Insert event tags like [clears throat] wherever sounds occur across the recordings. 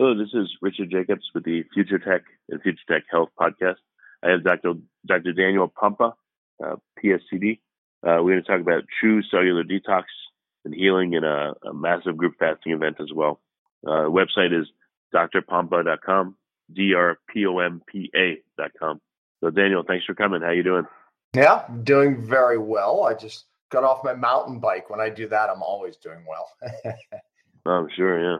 Hello, this is Richard Jacobs with the Future Tech and Future Tech Health podcast. I have Dr. Dr. Daniel Pompa, uh, PSCD. Uh, we're going to talk about true cellular detox and healing in a, a massive group fasting event as well. Uh, website is drpompa.com, D-R-P-O-M-P-A.com. So Daniel, thanks for coming. How you doing? Yeah, doing very well. I just got off my mountain bike. When I do that, I'm always doing well. I'm [laughs] sure, yeah.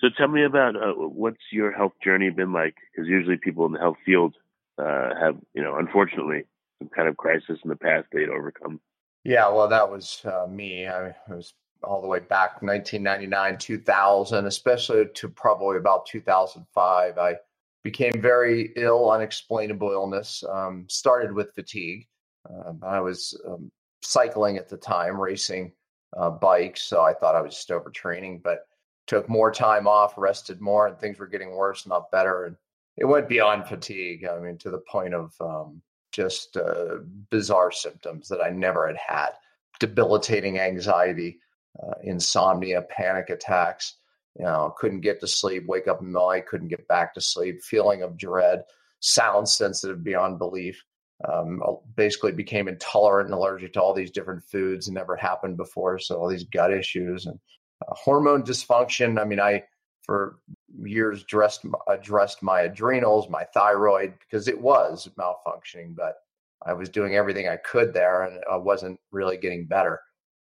So tell me about uh, what's your health journey been like? Because usually people in the health field uh, have, you know, unfortunately, some kind of crisis in the past they'd overcome. Yeah, well, that was uh, me. I was all the way back 1999, 2000, especially to probably about 2005. I became very ill, unexplainable illness. Um, started with fatigue. Um, I was um, cycling at the time, racing uh, bikes, so I thought I was just overtraining, but took more time off, rested more, and things were getting worse, not better. And it went beyond fatigue. I mean, to the point of um, just uh, bizarre symptoms that I never had had debilitating anxiety, uh, insomnia, panic attacks. You know, couldn't get to sleep, wake up in the night, couldn't get back to sleep, feeling of dread, sound sensitive beyond belief. Um, basically became intolerant and allergic to all these different foods, never happened before. So all these gut issues and uh, hormone dysfunction. I mean, I for years addressed addressed my adrenals, my thyroid because it was malfunctioning, but I was doing everything I could there, and I wasn't really getting better.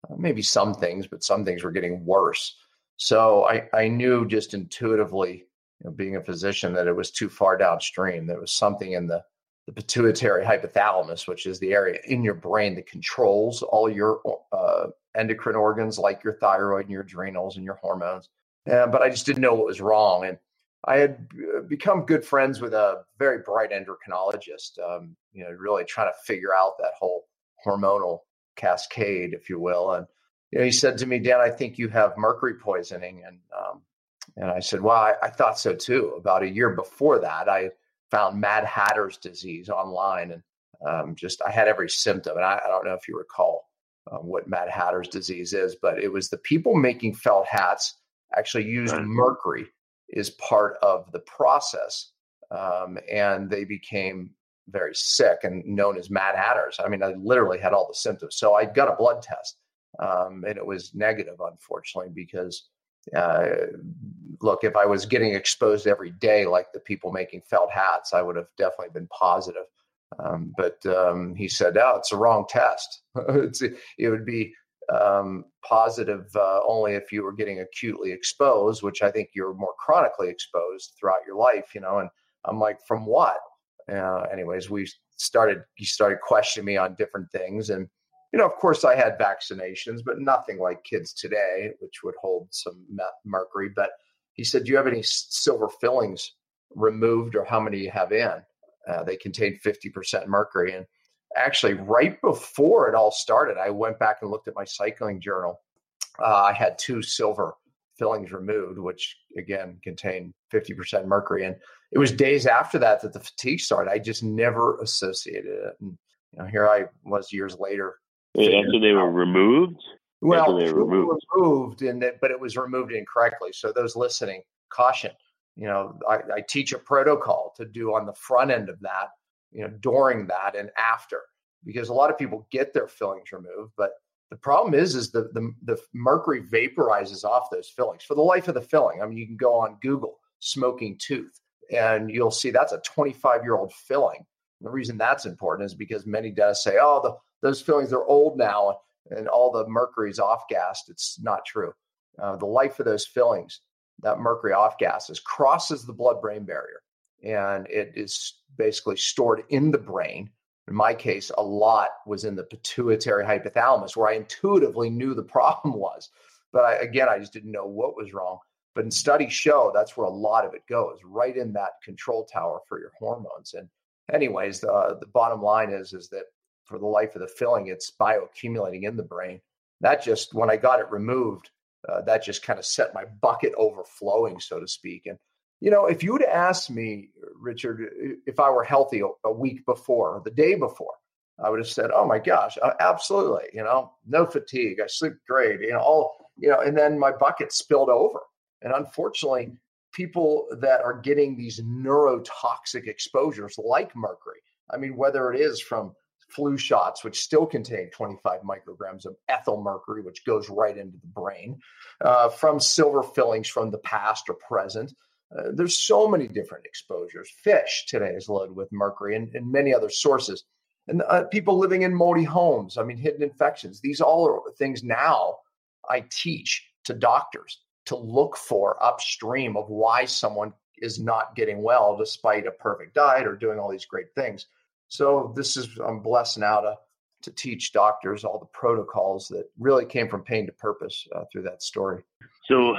Uh, maybe some things, but some things were getting worse. So I, I knew just intuitively, you know, being a physician, that it was too far downstream. There was something in the the pituitary hypothalamus, which is the area in your brain that controls all your uh, endocrine organs like your thyroid and your adrenals and your hormones. Uh, but I just didn't know what was wrong. And I had uh, become good friends with a very bright endocrinologist, um, you know, really trying to figure out that whole hormonal cascade, if you will. And you know, he said to me, Dan, I think you have mercury poisoning. And um, and I said, Well, I, I, thought so too. About a year before that, I found Mad Hatter's disease online and um, just I had every symptom. And I, I don't know if you recall um, what Mad Hatter's disease is, but it was the people making felt hats actually used right. mercury as part of the process. Um, and they became very sick and known as Mad Hatters. I mean, I literally had all the symptoms. So I got a blood test um, and it was negative, unfortunately, because uh, look, if I was getting exposed every day like the people making felt hats, I would have definitely been positive. Um, but um, he said, "Oh, it's a wrong test. [laughs] it would be um, positive uh, only if you were getting acutely exposed, which I think you're more chronically exposed throughout your life, you know." And I'm like, "From what?" Uh, anyways, we started. He started questioning me on different things, and you know, of course, I had vaccinations, but nothing like kids today, which would hold some mercury. But he said, "Do you have any silver fillings removed, or how many you have in?" Uh, they contain 50% mercury. And actually, right before it all started, I went back and looked at my cycling journal. Uh, I had two silver fillings removed, which again contain 50% mercury. And it was days after that that the fatigue started. I just never associated it. And you know, here I was years later. After they were removed? Well, they were removed, removed and that, but it was removed incorrectly. So those listening, caution you know I, I, teach a protocol to do on the front end of that you know during that and after because a lot of people get their fillings removed but the problem is is the, the, the mercury vaporizes off those fillings for the life of the filling i mean you can go on google smoking tooth. And you'll see that's a 25 year old filling. the reason that's important is because many dentists say, oh, the, those fillings are old now and all the mercury's off gassed. It's not true. Uh, the life of those fillings, that mercury off gases, crosses the blood brain barrier and it is basically stored in the brain. In my case, a lot was in the pituitary hypothalamus where I intuitively knew the [laughs] problem was. But I, again, I just didn't know what was wrong. But studies show that's where a lot of it goes, right in that control tower for your hormones. And anyways, the, the bottom line is is that for the life of the filling, it's bioaccumulating in the brain. That just when I got it removed, uh, that just kind of set my bucket overflowing, so to speak. And you know, if you would ask me, Richard, if I were healthy a, week before, or the day before, I would have said, "Oh my gosh, absolutely!" You know, no fatigue, I sleep great. You know, all you know, and then my bucket spilled over, and unfortunately, people that are getting these neurotoxic exposures like mercury, I mean, whether it is from flu shots, which still contain 25 micrograms of ethyl mercury, which goes right into the brain, uh, from silver fillings from the past or present. Uh, there's so many different exposures. Fish today is loaded with mercury and, and many other sources. And uh, people living in moldy homes, I mean, hidden infections. These all are things now I teach to doctors to look for upstream of why someone is not getting well despite a perfect diet or doing all these great things. So this is I'm blessed now to to teach doctors all the protocols that really came from pain to purpose uh, through that story. So,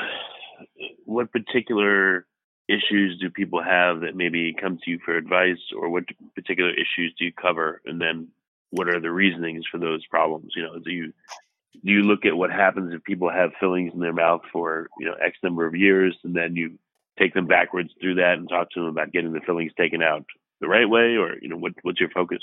what particular issues do people have that maybe come to you for advice, or what particular issues do you cover, and then what are the reasonings for those problems? You know, do you do you look at what happens if people have fillings in their mouth for you know X number of years, and then you take them backwards through that and talk to them about getting the fillings taken out the right way, or you know, what, what's your focus?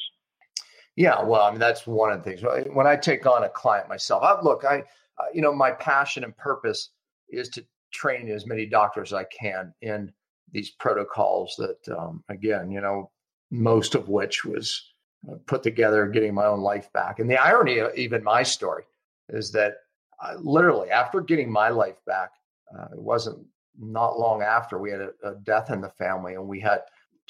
Yeah, well, I mean, that's one of the things. When I take on a client myself, I, look, I, uh, you know, my passion and purpose is to train as many doctors as I can in these protocols that, um, again, you know, most of which was uh, put together getting my own life back. And the irony of even my story is that uh, literally after getting my life back, uh, it wasn't not long after we had a, a, death in the family and we had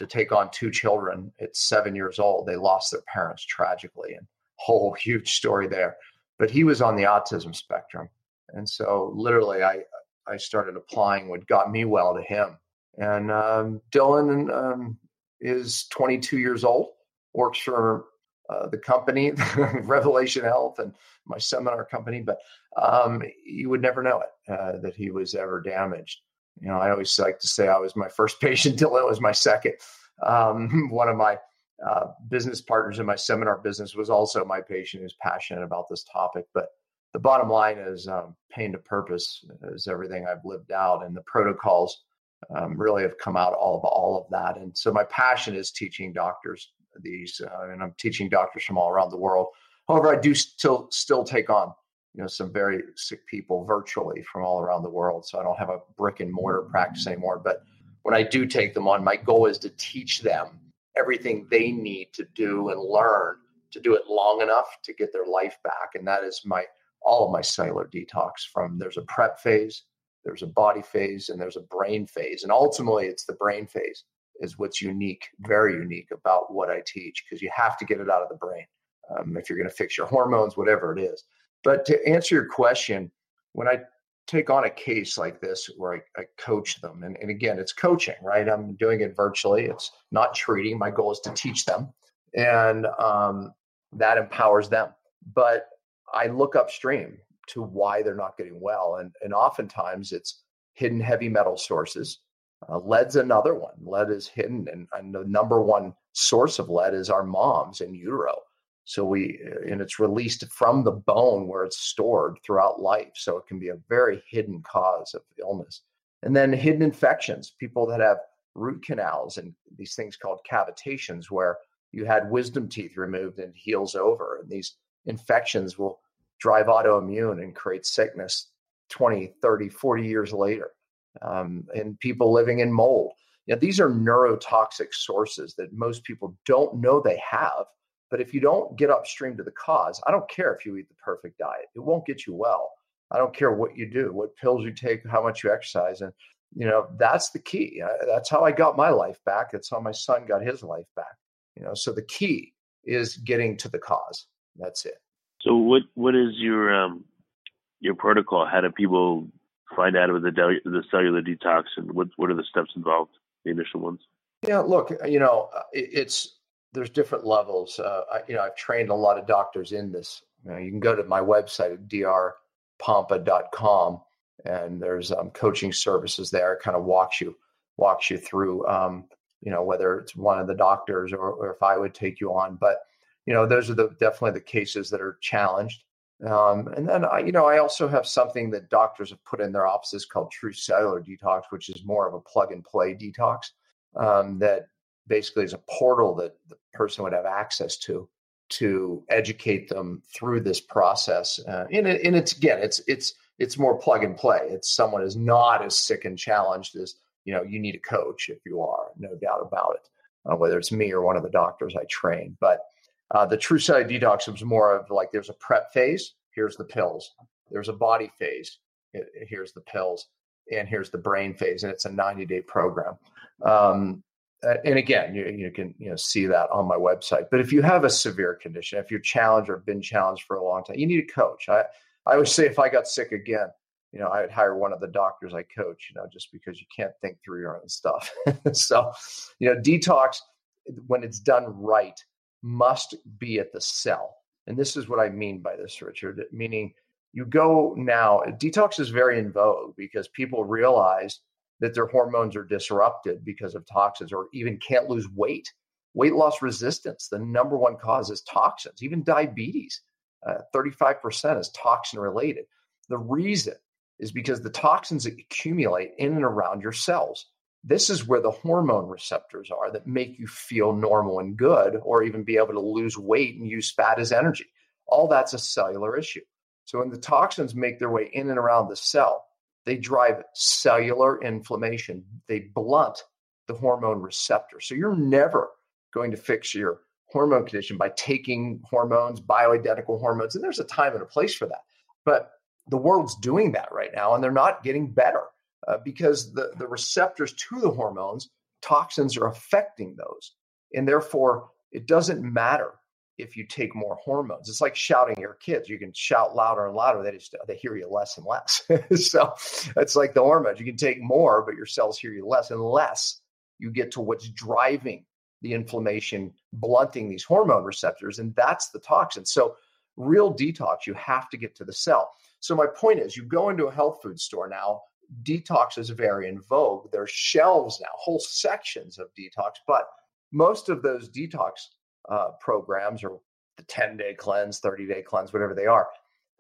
to take on two children at seven years old. They lost their parents tragically, and [laughs] whole huge story there. But he was on the autism spectrum, and so literally, I I started applying what got me well to him. And um, Dylan um, is 22 years old, works for uh, the company, [laughs] Revelation Health, and my seminar company. But um, you would never know it uh, that he was ever damaged. You know, I always like to say I was my first [laughs] patient. Dylan was my second. Um, [laughs] one of my uh, business partners in my seminar business was also my patient who's passionate about this topic. But the bottom line is um, pain to purpose is everything I've lived out, and the protocols um, really have come out all of all of that. And so my passion is teaching doctors these, uh, and I'm teaching doctors from all around the world. However, I do still still take on you know some very sick people virtually from all around the world. So I don't have a brick and mortar practice anymore. But when I do take them on, my goal is to teach them everything they need to do and learn to do it long enough to get their life back. And that is my all of my cellular detox. From there's a prep phase, there's a body phase, and there's a brain phase. And ultimately, it's the brain phase is what's unique, very unique about what I teach because you have to get it out of the brain um, if you're going to fix your hormones, whatever it is. But to answer your question, when I take on a case like this where I, I coach them, and, and again, it's coaching, right? I'm doing it virtually, it's not treating. My goal is to teach them, and um, that empowers them. But I look upstream to why they're not getting well. And, and oftentimes it's hidden heavy metal sources. Uh, lead's another one. Lead is hidden, and, and the number one source of lead is our moms in utero. So we, and it's released from the bone where it's stored throughout life. So it can be a very hidden cause of illness. And then hidden infections, people that have root canals and these things called cavitations, where you had wisdom teeth removed and heals over. And these infections will drive autoimmune and create sickness 20, 30, 40 years later. Um, and people living in mold. You know, these are neurotoxic sources that most people don't know they have but if you don't get upstream to the cause, I don't care if you eat the perfect diet, it won't get you well. I don't care what you do, what pills you take, how much you exercise. And you know, that's the key. That's how I got my life back. That's how my son got his life back. You know, so the key is getting to the cause. That's it. So what what is your um your protocol? How do people find out about the the cellular detox and what what are the steps involved? The initial ones. Yeah, look, you know, it, it's there's different levels. Uh, I, you know, I've trained a lot of doctors in this. You, know, you can go to my website at drpompa.com and there's um, coaching services there. It kind of walks you walks you through, um, you know, whether it's one of the doctors or, or, if I would take you on. But you know, those are the definitely the cases that are challenged. Um, and then I, you know, I also have something that doctors have put in their offices called True Cellular Detox, which is more of a plug and play detox um, that basically is a portal that the person would have access to to educate them through this process. Uh, and, it, and it's again, it's it's it's more plug and play. It's someone is not as sick and challenged as you know. You need a coach if you are, no doubt about it. Uh, whether it's me or one of the doctors I train, but uh, the true cellular detox was more of like there's a prep phase. Here's the pills. There's a body phase. Here's the pills, and here's the brain phase, and it's a 90 day program. Um, Uh, and again, you, you can you know see that on my website. But if you have a severe condition, if you're challenged or been challenged for a long time, you need a coach. I I would say if I got sick again, you know, I would hire one of the doctors I coach, you know, just because you can't think through your own stuff. [laughs] so, you know, detox, when it's done right, must be at the cell. And this is what I mean by this, Richard, meaning you go now, detox is very in vogue because people realize that their hormones are disrupted because of toxins or even can't lose weight. Weight loss resistance, the number one cause is toxins, even diabetes. Uh, 35% is toxin related. The reason is because the toxins accumulate in and around your cells. This is where the hormone receptors are that make you feel normal and good, or even be able to lose weight and use fat as energy. All that's a cellular issue. So when the toxins make their way in and around the cell, they drive cellular inflammation. They blunt the hormone receptor. So you're never going to fix your hormone condition by taking hormones, bioidentical hormones. And there's a time and a place for that. But the world's doing that right now, and they're not getting better uh, because the, the receptors to the hormones, toxins are affecting those. And therefore, it doesn't matter if you take more hormones. It's like shouting your kids. You can shout louder and louder. They just they hear you less and less. [laughs] so it's like the hormones. You can take more, but your cells hear you less unless you get to what's driving the inflammation, blunting these hormone receptors, and that's the toxin. So, real detox, you have to get to the cell. So, my point is, you go into a health food store now, detox is very in vogue. There's shelves now, whole sections of detox, but most of those detox uh, programs or the 10 day cleanse, 30 day cleanse, whatever they are,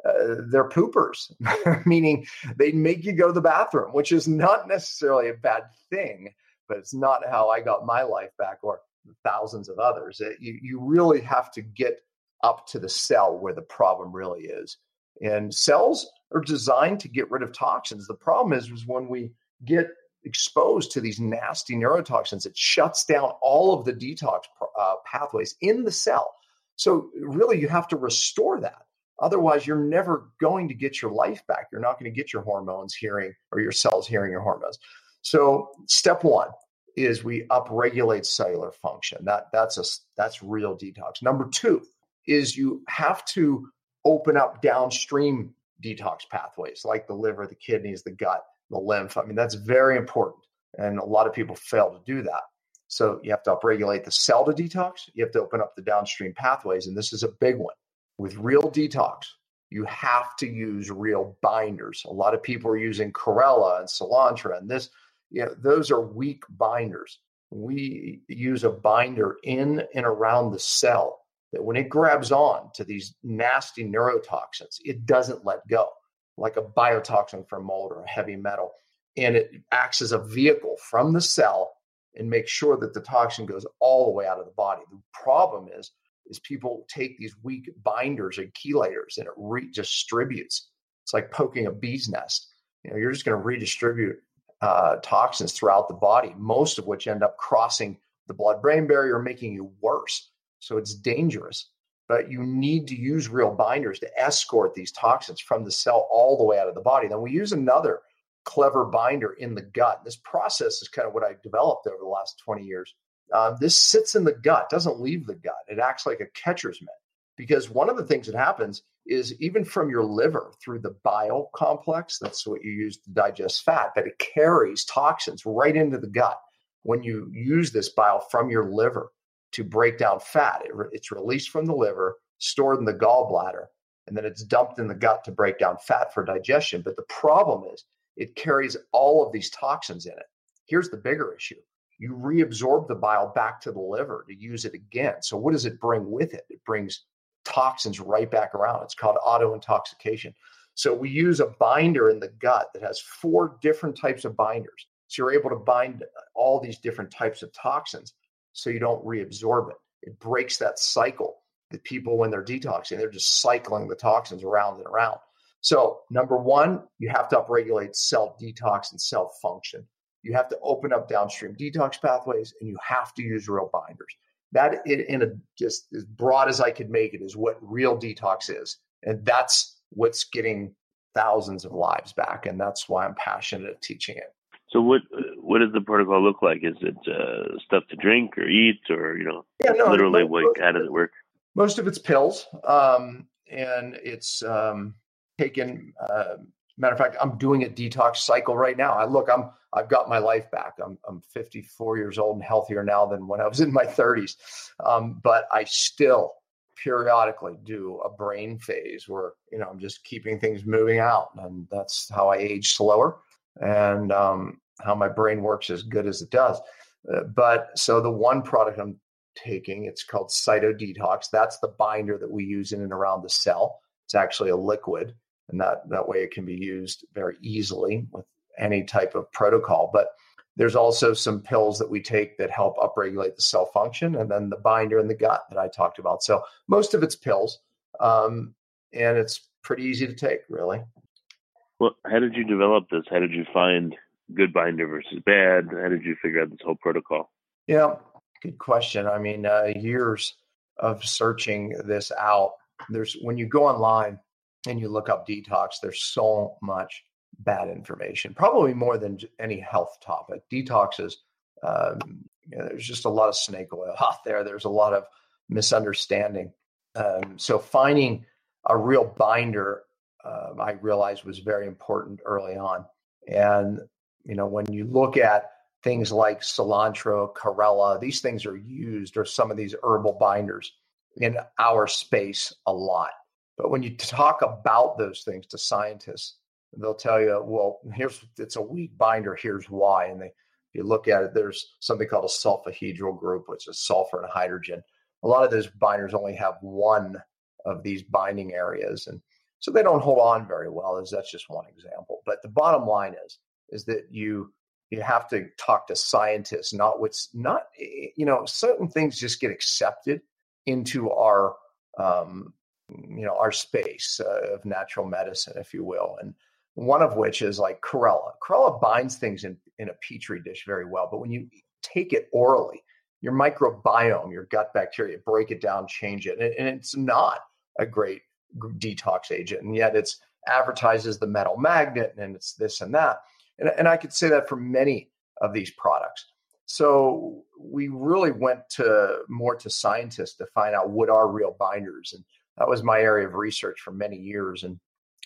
uh, they're poopers, [laughs] meaning they make you go to the bathroom, which is not necessarily a bad thing, but it's not how I got my life back or thousands of others. It, you, you really have to get up to the cell where the problem really is. And cells are designed to get rid of toxins. The problem is, is when we get exposed to these nasty neurotoxins, it shuts down all of the detox uh, pathways in the cell. So, really, you have to restore that. Otherwise, you're never going to get your life back. You're not going to get your hormones hearing or your cells hearing your hormones. So, step one is we upregulate cellular function. That that's a that's real detox. Number two is you have to open up downstream detox pathways like the liver, the kidneys, the gut, the lymph. I mean, that's very important. And a lot of people fail to do that. So you have to upregulate the cell to detox. You have to open up the downstream pathways. And this is a big one. With real detox, you have to use real binders. A lot of people are using chlorella and cilantro and this you know, those are weak binders. We use a binder in and around the cell that when it grabs on to these nasty neurotoxins, it doesn't let go, like a biotoxin from mold or a heavy metal. And it acts as a vehicle from the cell and makes sure that the toxin goes all the way out of the body. The problem is, is people take these weak binders and chelators and it redistributes. It's like poking a bee's nest. You know, you're just going to redistribute uh, toxins throughout the body, most of which end up crossing the blood brain barrier, making you worse. So it's dangerous. But you need to use real binders to escort these toxins from the cell all the way out of the body. Then we use another clever binder in the gut. This process is kind of what I've developed over the last 20 years. Uh, this sits in the gut, doesn't leave the gut. It acts like a catcher's mitt because one of the things that happens is even from your liver through the bile complex, that's what you use to digest fat, but it carries toxins right into the gut. When you use this bile from your liver to break down fat, it re- it's released from the liver, stored in the gallbladder, and then it's dumped in the gut to break down fat for digestion. But the problem is it carries all of these toxins in it. Here's the bigger issue you reabsorb the bile back to the liver to use it again. So, what does it bring with it? It brings toxins right back around. It's called auto intoxication. So, we use a binder in the gut that has four different types of binders. So, you're able to bind all these different types of toxins so you don't reabsorb it. It breaks that cycle that people, when they're detoxing, they're just cycling the toxins around and around. So, number one, you have to upregulate cell detox and cell function. You have to open up downstream detox pathways, and you have to use real binders. That, in a just as broad as I could make it, is what real detox is, and that's what's getting thousands of lives back, and that's why I'm passionate at teaching it. So, what what does the protocol look like? Is it uh, stuff to drink or eat, or you know, yeah, no, literally, what, how does it work? Most of it's pills, um, and it's um, taken. Uh, matter of fact, I'm doing a detox cycle right now. I look, I'm I've got my life back. I'm I'm 54 years old and healthier now than when I was in my 30s, um, but I still periodically do a brain phase where you know I'm just keeping things moving out, and that's how I age slower and um, how my brain works as good as it does. Uh, but so the one product I'm taking, it's called Cyto Detox. That's the binder that we use in and around the cell. It's actually a liquid, and that that way it can be used very easily with any type of protocol. But there's also some pills that we take that help upregulate the cell function, and then the binder in the gut that I talked about. So most of it's pills, um, and it's pretty easy to take, really. Well, how did you develop this? How did you find good binder versus bad? How did you figure out this whole protocol? Yeah, good question. I mean, uh, years of searching this out. There's when you go online and you look up detox, there's so much bad information, probably more than any health topic. Detoxes, um, you know, there's just a lot of snake oil [laughs] out there. There's a lot of misunderstanding. Um, so finding a real binder, uh, I realized was very important early on. And you know, when you look at things like cilantro, chlorella, these things are used, or some of these herbal binders in our space a lot. But when you talk about those things to scientists, they'll tell you, well, here's it's a weak binder, here's why. And they if you look at it, there's something called a sulfhydryl group, which is sulfur and hydrogen. A lot of those binders only have one of these binding areas. And so they don't hold on very well, as that's just one example. But the bottom line is, is that you you have to talk to scientists, not what's not, you know, certain things just get accepted into our um, you know our space uh, of natural medicine if you will and one of which is like chlorella chlorella binds things in, in a petri dish very well but when you take it orally your microbiome your gut bacteria break it down change it and, and it's not a great detox agent and yet it's advertised as the metal magnet and it's this and that. And, and i could say that for many of these products. So we really went to more to scientists to find out what are real binders and that was my area of research for many years and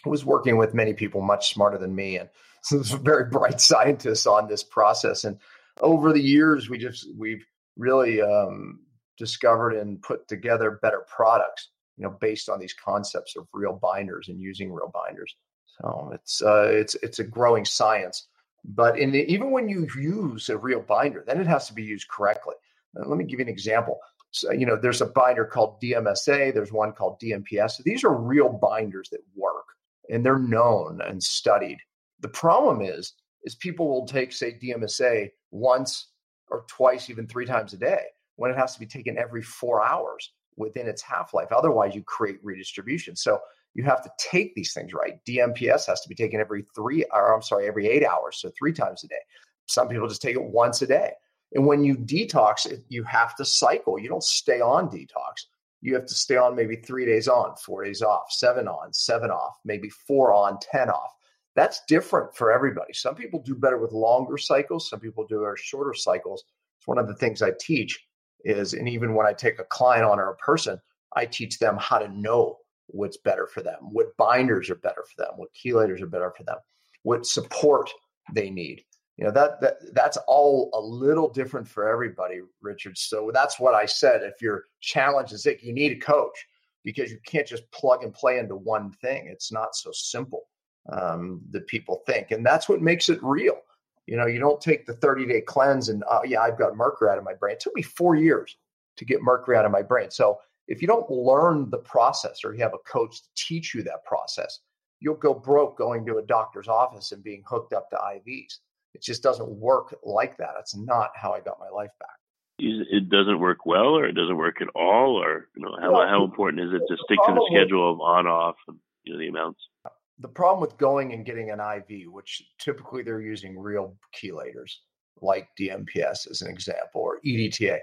I was working with many people much smarter than me and [laughs] some very bright scientists on this process. And over the years we just we've really um, discovered and put together better products you know based on these concepts of real binders and using real binders so it's uh, it's it's a growing science but in the, even when you use a real binder then it has to be used correctly uh, let me give you an example so, you know, there's a binder called DMSA, there's one called DMPS. So these are real binders that work and they're known and studied. The problem is, is people will take, say, DMSA once or twice, even three times a day, when it has to be taken every four hours within its half life. Otherwise, you create redistribution. So you have to take these things right. DMPS has to be taken every three, or I'm sorry, every eight hours, so three times a day. Some people just take it once a day. And when you detox, you have to cycle. You don't stay on detox. You have to stay on maybe three days on, four days off, seven on, seven off, maybe four on, 10 off. That's different for everybody. Some people do better with longer cycles. Some people do shorter cycles. It's one of the things I teach is, and even when I take a client on or a person, I teach them how to know what's better for them, what binders are better for them, what chelators are better for them, what support they need. You know that that that's all a little different for everybody, Richard. So that's what I said. If your challenge is that you need a coach because you can't just plug and play into one thing. It's not so simple um, that people think, and that's what makes it real. You know, you don't take the 30 day cleanse and uh, yeah, I've got mercury out of my brain. It took me four years to get mercury out of my brain. So if you don't learn the process or you have a coach to teach you that process, you'll go broke going to a doctor's office and being hooked up to IVs. It just doesn't work like that. That's not how I got my life back. It doesn't work well, or it doesn't work at all, or you know how well, how important is it to stick to the schedule of on off and you know the amounts? The problem with going and getting an IV, which typically they're using real chelators like DMPS as an example, or EDTA,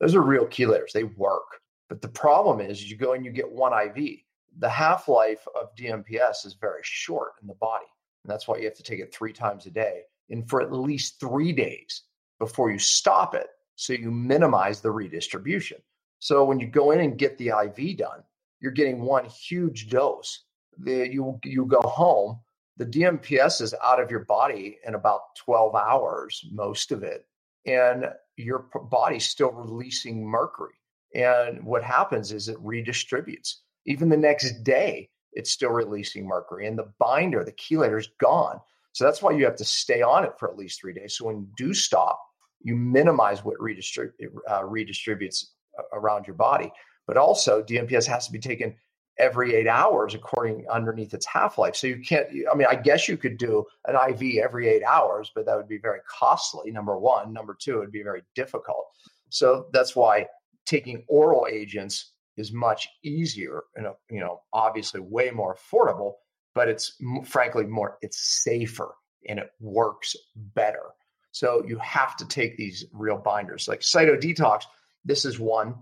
those are real chelators. They work. But the problem is you go and you get one IV. The half life of DMPS is very short in the body. And that's why you have to take it three times a day and for at least three days before you stop it. So you minimize the redistribution. So when you go in and get the IV done, you're getting one huge dose. The, you, you go home, the DMPS is out of your body in about 12 hours, most of it. And your body's still releasing mercury. And what happens is it redistributes. Even the next day, it's still releasing mercury, and the binder, the chelator, is gone. So that's why you have to stay on it for at least three days. So when you do stop, you minimize what redistrib- uh, redistributes around your body. But also, DMPS has to be taken every eight hours according underneath its half-life. So you can't i mean i guess you could do an iv every eight hours but that would be very costly number one. Number two it would be very difficult. So that's why taking oral agents is much easier and you know obviously way more affordable but it's frankly more it's safer and it works better. So you have to take these real binders. Like cytodetox this is one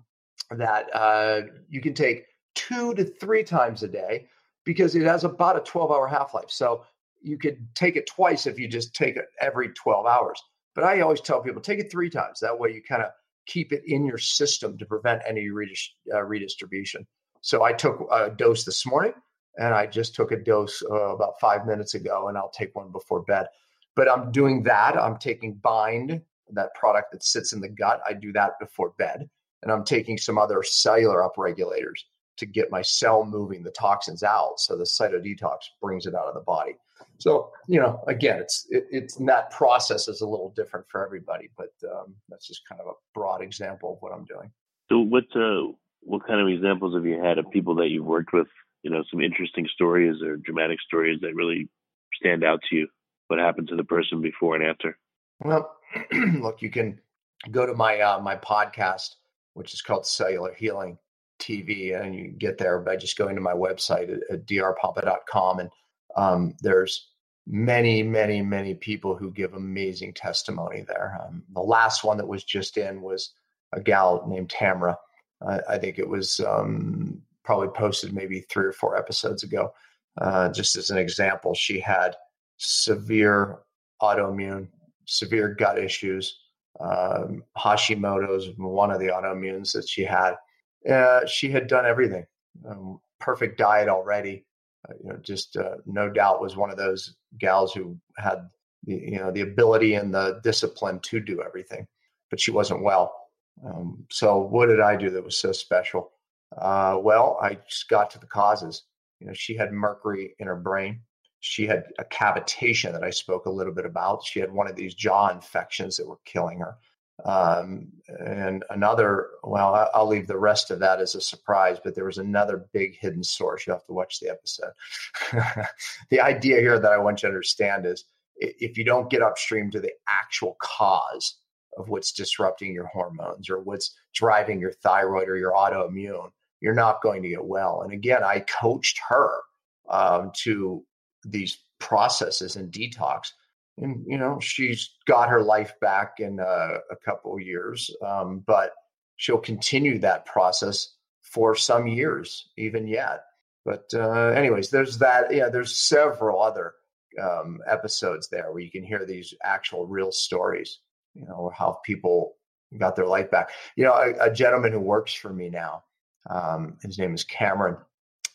that uh, you can take two to three times a day because it has about a 12 hour half life so you could take it twice if you just take it every 12 hours but i always tell people take it three times that way you kind of keep it in your system to prevent any redist- uh, redistribution. So I took a dose this morning and I just took a dose uh, about five minutes ago, and I'll take one before bed. But I'm doing that. I'm taking Bind, that product that sits in the gut. I do that before bed. And I'm taking some other cellular upregulators to get my cell moving the toxins out. So the cytodetox brings it out of the body. So you know, again, it's it, it's that process is a little different for everybody, but um, that's just kind of a broad example of what I'm doing. So what uh, what kind of examples have you had of people that you've worked with? You know, some interesting stories or dramatic stories that really stand out to you. What happened to the person before and after? Well, [clears throat] look, you can go to my uh, my podcast, which is called Cellular Healing TV, and you get there by just going to my website at, at drpompa.com and um, there's many, many, many people who give amazing testimony there. Um, the last one that was just in was a gal named Tamra. Uh, I think it was um, probably posted maybe three or four episodes ago. Uh, just as an example, she had severe autoimmune, severe gut issues. Um, Hashimoto's one of the autoimmunes that she had. Uh, she had done everything, um, perfect diet already, uh, you know, just uh, no doubt was one of those gals who had the, you know the ability and the discipline to do everything, but she wasn't well. Um, so what did I do that was so special? Uh, well, I just got to the causes. You know, she had mercury in her brain. She had a cavitation that I spoke a little bit about. She had one of these jaw infections that were killing her. Um, and another, well, I'll leave the rest of that as a surprise, but there was another big hidden source. You have to watch the episode. [laughs] the idea here that I want you to understand is if you don't get upstream to the actual cause of what's disrupting your hormones or what's driving your thyroid or your autoimmune, you're not going to get well. And again, I coached her um, to these processes and detox and you know she's got her life back in uh, a couple years um, but she'll continue that process for some years even yet but uh, anyways there's that yeah there's several other um, episodes there where you can hear these actual real stories, you know, how people got their life back. You know, a, a gentleman who works for me now, um, his name is Cameron,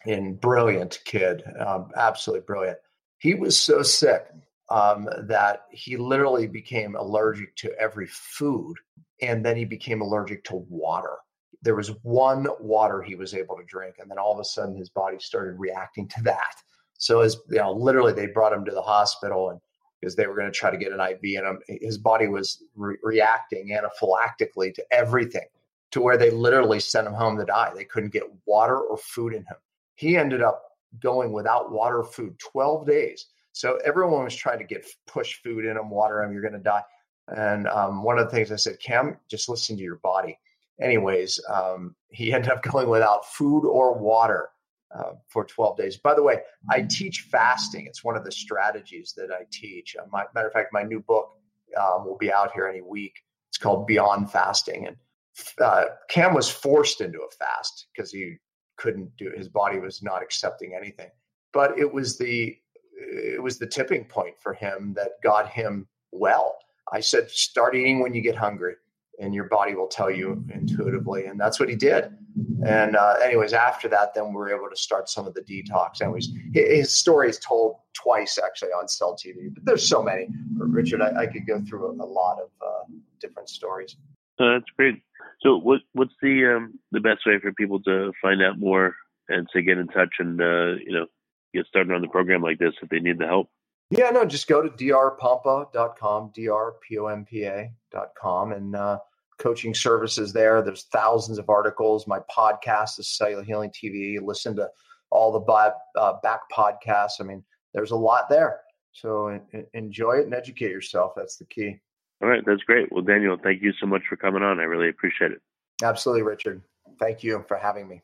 and brilliant kid, um, absolutely brilliant. He was so sick um, that he literally became allergic to every food, and then he became allergic to water. There was one water he was able to drink, and then all of a sudden his body started reacting to that. So, as you know, literally they brought him to the hospital, and because they were going to try to get an IV in him, his body was re- reacting anaphylactically to everything, to where they literally sent him home to die. They couldn't get water or food in him. He ended up going without water or food 12 days. So everyone was trying to get push food in him, water him. You're going to die. And um, one of the things I said, Cam, just listen to your body. Anyways, um, he [laughs] ended up going without food or water uh, for 12 days. By the way, I mm-hmm. teach fasting. It's one of the strategies that I teach. Uh, my, matter of fact, my new book um, will be out here any week. It's called Beyond Fasting. And uh, Cam was forced into a fast because he couldn't do it. His body was not accepting anything. But it was the it was the tipping point for him that got him well. I said, start eating when you get hungry, and your body will tell you intuitively. And that's what he did. And, uh, anyways, after that, then we were able to start some of the detox. Anyways, his story is told twice actually on Cell TV, but there's so many. Richard, I, I could go through a, lot of uh, different stories. Oh, that's great. So, what what's the um, the best way for people to find out more and to get in touch and uh, you know get started on the program like this if they need the help? Yeah, no, just go to drpompa.com, drpompa.com, and uh, coaching services there. There's thousands of articles. My podcast is Cellular Healing TV. Listen to all the back, uh, back podcasts. I mean, there's a lot there. So in, enjoy it and educate yourself. That's the key. All right, that's great. Well, Daniel, thank you so much for coming on. I really appreciate it. Absolutely, Richard. Thank you for having me.